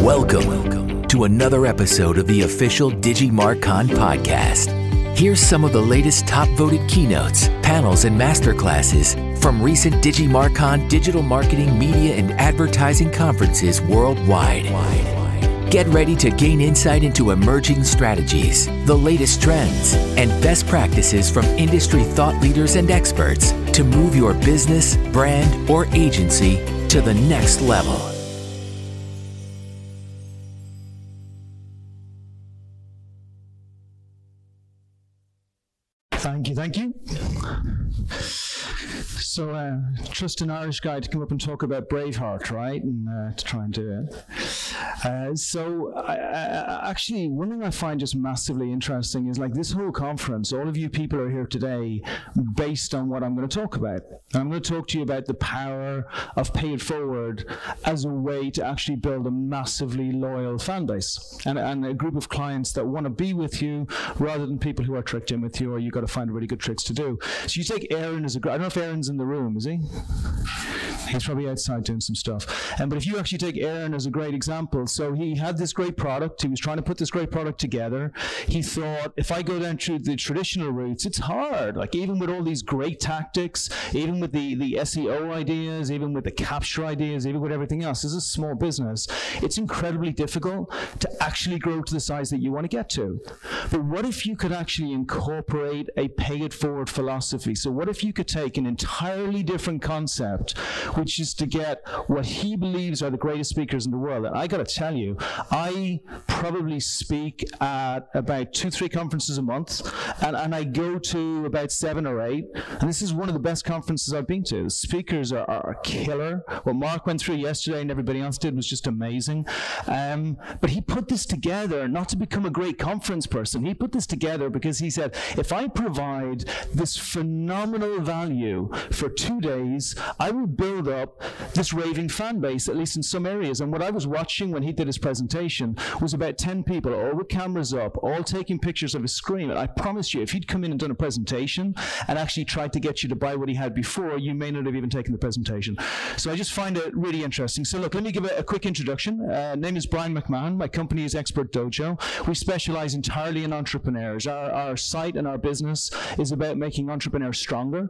Welcome, to another episode of the official DigiMarCon podcast. Here's some of the latest top voted keynotes, panels, and masterclasses from recent DigiMarCon digital marketing, media, and advertising conferences worldwide. Get ready to gain insight into emerging strategies, the latest trends, and best practices from industry thought leaders and experts to move your business, brand, or agency to the next level. Thank you. So, uh, trust an Irish guy to come up and talk about Braveheart, right? And uh, to try and do it. Uh, so, I, I, actually, one thing I find just massively interesting is like this whole conference, all of you people are here today based on what I'm going to talk about. I'm going to talk to you about the power of Pay It Forward as a way to actually build a massively loyal fan base and, and a group of clients that want to be with you rather than people who are tricked in with you or you've got to find really good tricks to do. So, you take Aaron as a, don't know if Aaron's in the room, is he? He's probably outside doing some stuff. Um, but if you actually take Aaron as a great example, so he had this great product. He was trying to put this great product together. He thought, if I go down through the traditional routes, it's hard. Like even with all these great tactics, even with the, the SEO ideas, even with the capture ideas, even with everything else, as a small business, it's incredibly difficult to actually grow to the size that you want to get to. But what if you could actually incorporate a pay it forward philosophy? So what if you could take an entirely different concept, which is to get what he believes are the greatest speakers in the world. And I got to tell you, I probably speak at about two, three conferences a month, and, and I go to about seven or eight. And this is one of the best conferences I've been to. The speakers are, are killer. What Mark went through yesterday and everybody else did was just amazing. Um, but he put this together not to become a great conference person. He put this together because he said, if I provide this phenomenal value for two days, I will build up this raving fan base, at least in some areas. And what I was watching when he did his presentation was about 10 people, all with cameras up, all taking pictures of his screen. And I promise you, if he'd come in and done a presentation and actually tried to get you to buy what he had before, you may not have even taken the presentation. So I just find it really interesting. So look, let me give a, a quick introduction. Uh, name is Brian McMahon. My company is Expert Dojo. We specialize entirely in entrepreneurs. Our, our site and our business is about making entrepreneurs stronger.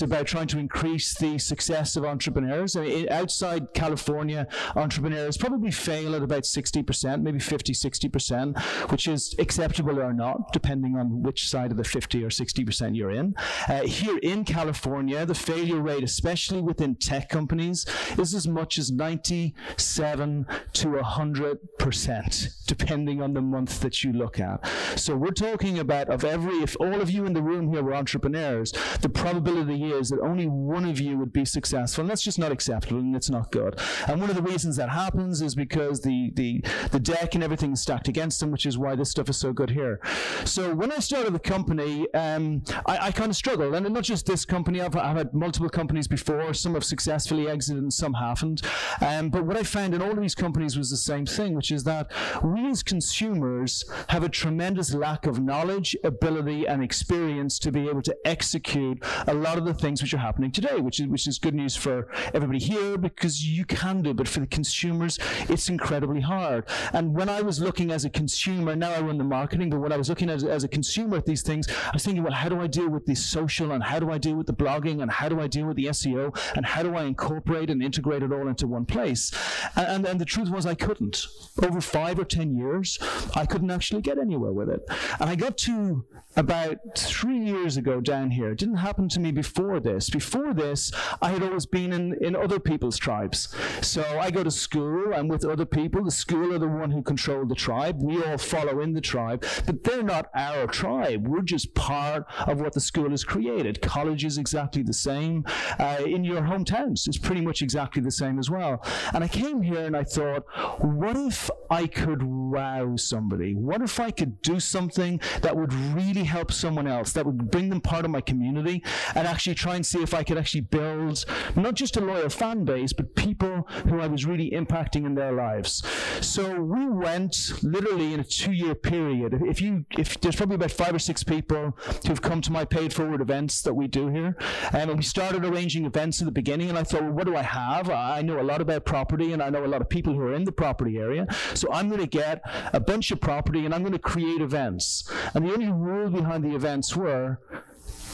About trying to increase the success of entrepreneurs. I mean, outside California, entrepreneurs probably fail at about 60%, maybe 50, 60%, which is acceptable or not, depending on which side of the 50 or 60% you're in. Uh, here in California, the failure rate, especially within tech companies, is as much as 97 to 100%, depending on the month that you look at. So we're talking about of every, if all of you in the room here were entrepreneurs, the probability is that only one of you would be successful. And that's just not acceptable and it's not good. And one of the reasons that happens is because the, the, the deck and everything is stacked against them, which is why this stuff is so good here. So when I started the company, um, I, I kind of struggled. And not just this company, I've, I've, had multiple companies before. Some have successfully exited and some haven't. Um, but what I found in all of these companies was the same thing, which is that we as consumers have a tremendous lack of knowledge, ability, and experience to be able to execute a lot of the things which are happening today, which is, which is good news for everybody here because you can do, but for the consumers, it's incredibly hard. And when I was looking as a consumer, now I run the marketing, but when I was looking as, as a consumer at these things, I was thinking, well, how do I deal with the social and how do I deal with the blogging and how do I deal with the SEO and how do I incorporate and integrate it all into one place? And, and, and the truth was I couldn't. Over five or 10 years, I couldn't actually get anywhere with it. And I got to about three years ago down here. It didn't happen to me before this. Before this, I had always been in, in other people's tribes. So I go to school, I'm with other people. The school are the one who control the tribe. We all follow in the tribe, but they're not our tribe. We're just part of what the school has created. College is exactly the same. Uh, in your hometowns, it's pretty much exactly the same as well. And I came here and I thought, what if I could wow somebody? What if I could do something that would really help someone else, that would bring them part of my community, and actually try and see if I could actually build not just a loyal fan base, but people who I was really impacting in their lives. So we went literally in a two-year period. If you, if there's probably about five or six people who've come to my paid forward events that we do here, um, and we started arranging events in the beginning. And I thought, well, what do I have? I know a lot about property, and I know a lot of people who are in the property area. So I'm going to get a bunch of property, and I'm going to create events. And the only rule behind the events were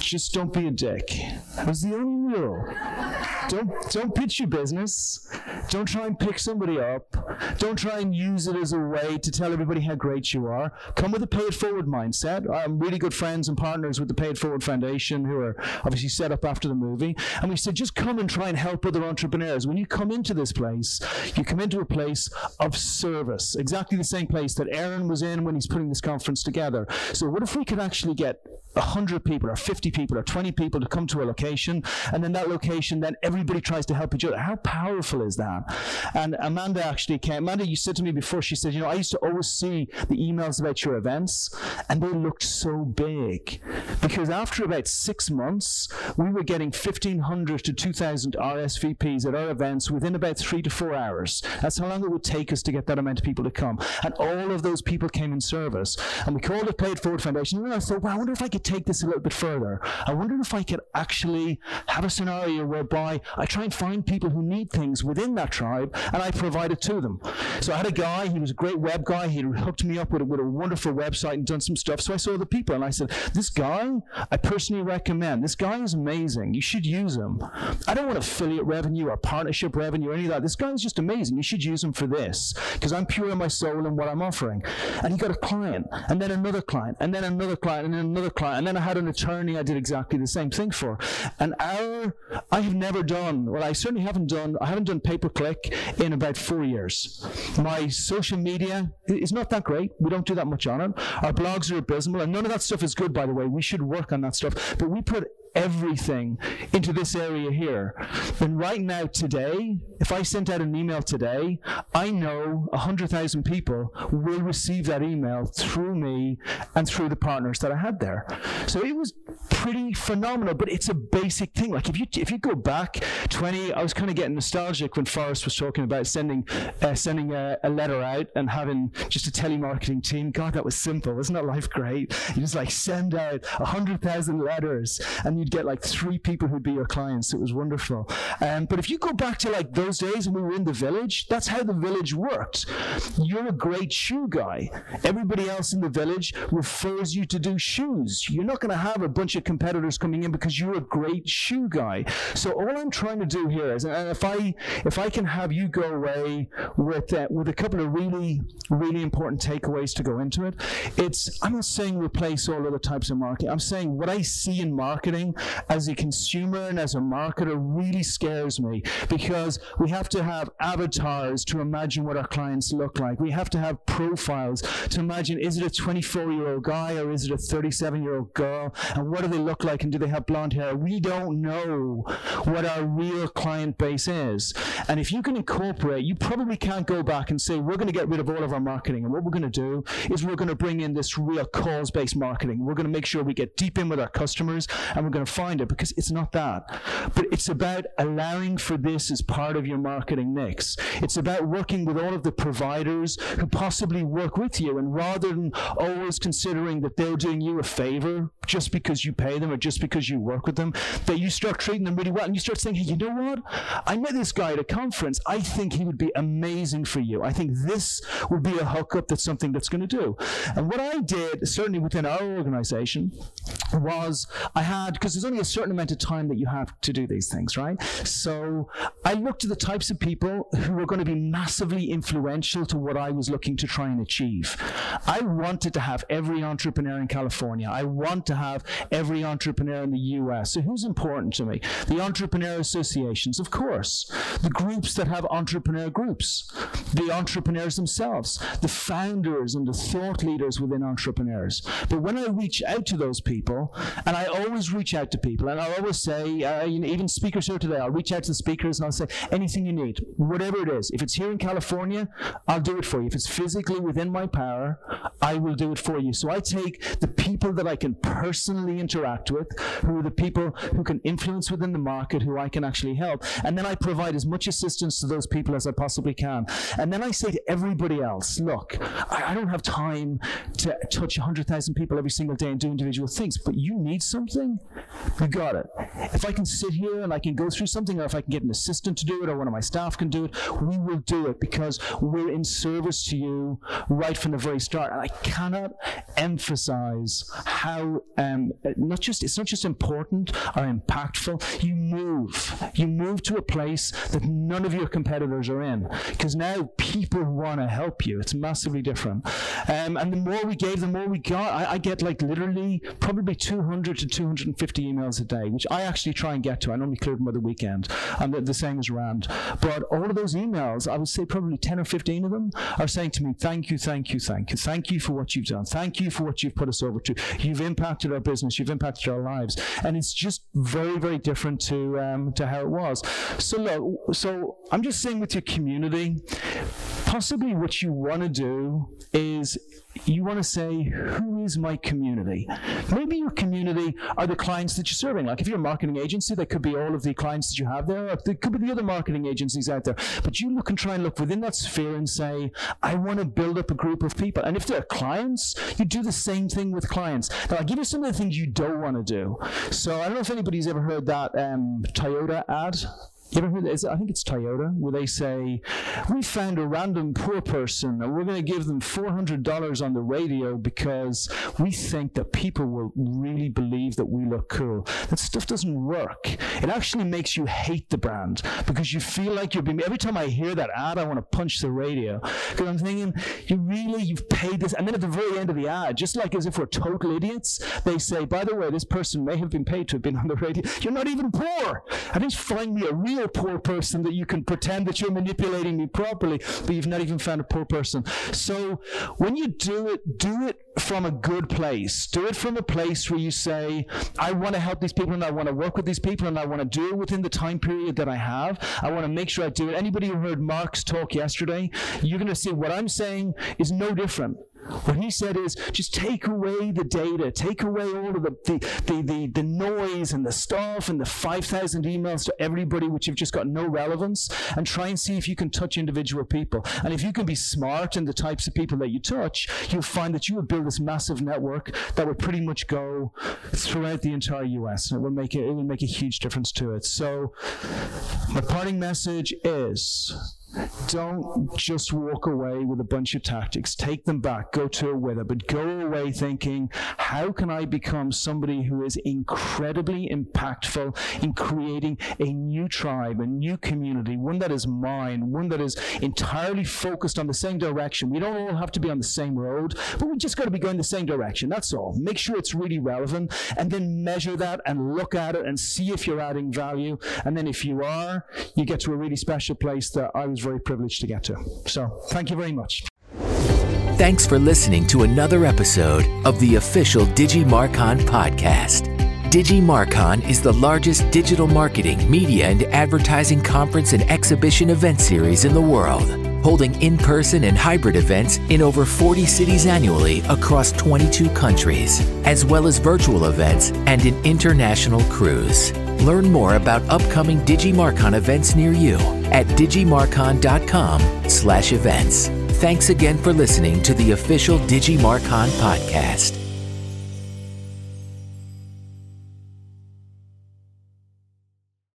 just don't be a dick. That was the only rule. Don't don't pitch your business. Don't try and pick somebody up. Don't try and use it as a way to tell everybody how great you are. Come with a pay it forward mindset. I'm really good friends and partners with the Pay It Forward Foundation, who are obviously set up after the movie. And we said, just come and try and help other entrepreneurs. When you come into this place, you come into a place of service, exactly the same place that Aaron was in when he's putting this conference together. So what if we could actually get 100 people or 50 people or 20 people to come to a location and then that location then everybody tries to help each other how powerful is that. And amanda actually came amanda you said to me before she said you know i used to always see the emails about your events and they looked so big. Because after about six months we were getting 1500 to 2000 rsvps at our events within about three to four hours. That's how long it would take us to get that amount of people to come. And all of those people came in service. And we called it It Forward foundation and i thought well i wonder if i could take this a little bit further. I wonder if I could actually have a scenario whereby I try and find people who need things within that tribe and I provided to them. So I had a guy, he was a great web guy, he hooked me up with a, with a wonderful website and done some stuff. So I saw the people and I said, This guy, I personally recommend. This guy is amazing. You should use him. I don't want affiliate revenue or partnership revenue or any of that. This guy is just amazing. You should use him for this because I'm pure in my soul and what I'm offering. And he got a client, and then another client, and then another client, and then another client and then I had an attorney I did exactly the same thing for. And our, I have never done, well, I certainly haven't done, I haven't done per click in about four years. My social media is not that great. We don't do that much on it. Our blogs are abysmal, and none of that stuff is good, by the way. We should work on that stuff. But we put everything into this area here. And right now, today, if I sent out an email today, I know 100,000 people will receive that email through me and through the partners that I had there. So it was pretty phenomenal, but it's a basic thing. Like if you if you go back 20, I was kind of getting nostalgic when Forrest was talking about sending uh, sending a, a, letter out and having just a telemarketing team. God, that was simple. Wasn't that life great? You just like send out 100,000 letters and you'd get like three people who'd be your clients. It was wonderful. Um, but if you go back to like those days when we were in the village, that's how the village worked. You're a great shoe guy. Everybody else in the village refers you to do shoes. You're not going to have a bunch of competitors coming in because you're a great shoe guy. So all I'm trying to do here is, and if I if I can have you go away with uh, with a couple of really really important takeaways to go into it, it's I'm not saying replace all other types of marketing. I'm saying what I see in marketing as a consumer and as a marketer really scares me because we have to have avatars to imagine what our clients look like. We have to have profiles to imagine is it a 24 year old guy or is it a 37 year old girl and what do they look like and do they have blonde hair? We don't know what our real client base is. And if you can incorporate, you probably can't go back and say, we're going to get rid of all of our marketing. And what we're going to do is we're going to bring in this real cause based marketing. We're going to make sure we get deep in with our customers and we're going to find it because it's not that. But it's about allowing for this as part of your marketing mix. It's about working with all of the providers who possibly work with you. And rather than always considering that they're doing you a favor just because you pay them or just because you work with them, that you start treating them really well and you start saying, hey, you know what? I met this guy at a conference. I think he would be amazing for you. I think this would be a hookup that's something that's going to do. And what I did, certainly within our organization, was I had, because there's only a certain amount of time that you have to do these things, right? So I looked at the types of people who were going to be massively influential to what I was looking to try and achieve. I wanted to have every entrepreneur in California. I want to have every entrepreneur in the US. So who's important to me? The entrepreneur associations, of course. The groups that have entrepreneur groups. The entrepreneurs themselves. The founders and the thought leaders within entrepreneurs. But when I reach out to those people, and I always reach out to people, and I always say, uh, you know, even speakers here today, I'll reach out to the speakers and I'll say, anything you need, whatever it is. If it's here in California, I'll do it for you. If it's physically within my power, I will do it for you. So I take the people that I can personally interact with, who are the people who can influence within the market, who I can actually help, and then I provide as much assistance to those people as I possibly can. And And then I say to everybody else, look, I, I don't have time to touch 100,000 people every single day and do individual things, but you need something, you got it. If I can sit here and I can go through something, or if I can get an assistant to do it, or one of my staff can do it, we will do it because we're in service to you right from the very start. And I cannot emphasize how um, not just it's not just important or impactful. You move, you move to a place that none of your competitors are in because now people want to help you. It's massively different. Um, and the more we gave, the more we got. I, I, get like literally probably 200 to 250 emails a day, which I actually try and get to. I normally clear them by the weekend. And the, the same as Rand. But all of those emails, I would say probably 10 or 15 of them are saying to me, thank you, thank you, thank you. Thank you for what you've done. Thank you for what you've put us over to. You've impacted our business. You've impacted our lives. And it's just very, very different to, um, to how it was. So look, so I'm just saying with your community, possibly what you want to do is you want to say, who is my community? Maybe your community are the clients that you're serving. Like if you're a marketing agency, that could be all of the clients that you have there, or there could be the other marketing agencies out there. But you look and try and look within that sphere and say, I want to build up a group of people. And if they're clients, you do the same thing with clients. Now, I'll give you some of the things you don't want to do. So I don't know if anybody's ever heard that um, Toyota ad. You ever heard that? I think it's Toyota, where they say, We found a random poor person and we're going to give them $400 on the radio because we think that people will really believe that we look cool. That stuff doesn't work. It actually makes you hate the brand because you feel like you're being. Every time I hear that ad, I want to punch the radio because I'm thinking, You really, you've paid this. And then at the very end of the ad, just like as if we're total idiots, they say, By the way, this person may have been paid to have been on the radio. You're not even poor. I just find me a real a poor person that you can pretend that you're manipulating me properly, but you've not even found a poor person. So when you do it, do it from a good place. Do it from a place where you say, I want to help these people and I want to work with these people and I want to do it within the time period that I have. I want to make sure I do it. Anybody who heard Mark's talk yesterday, you're going to see what I'm saying is no different. What he said is just take away the data, take away all of the, the, the, the, the noise and the stuff and the 5,000 emails to everybody which have just got no relevance and try and see if you can touch individual people. And if you can be smart in the types of people that you touch, you'll find that you will build this massive network that will pretty much go throughout the entire US. And it will make it, it will make a huge difference to it. So my parting message is don't just walk away with a bunch of tactics. Take them back, go to a winner, but go away thinking, how can I become somebody who is incredibly impactful in creating a new tribe, a new community, one that is mine, one that is entirely focused on the same direction. We don't all have to be on the same road, but we just got to be going the same direction. That's all. Make sure it's really relevant and then measure that and look at it and see if you're adding value. And then if you are, you get to a really special place that I was very privileged to get to. So thank you very much. Thanks for listening to another episode of the official DigiMarCon podcast. DigiMarCon is the largest digital marketing, media, and advertising conference and exhibition event series in the world, holding in person and hybrid events in over 40 cities annually across 22 countries, as well as virtual events and an international cruise. Learn more about upcoming DigiMarCon events near you at digimarcon.com slash events. Thanks again for listening to the official DigiMarCon podcast.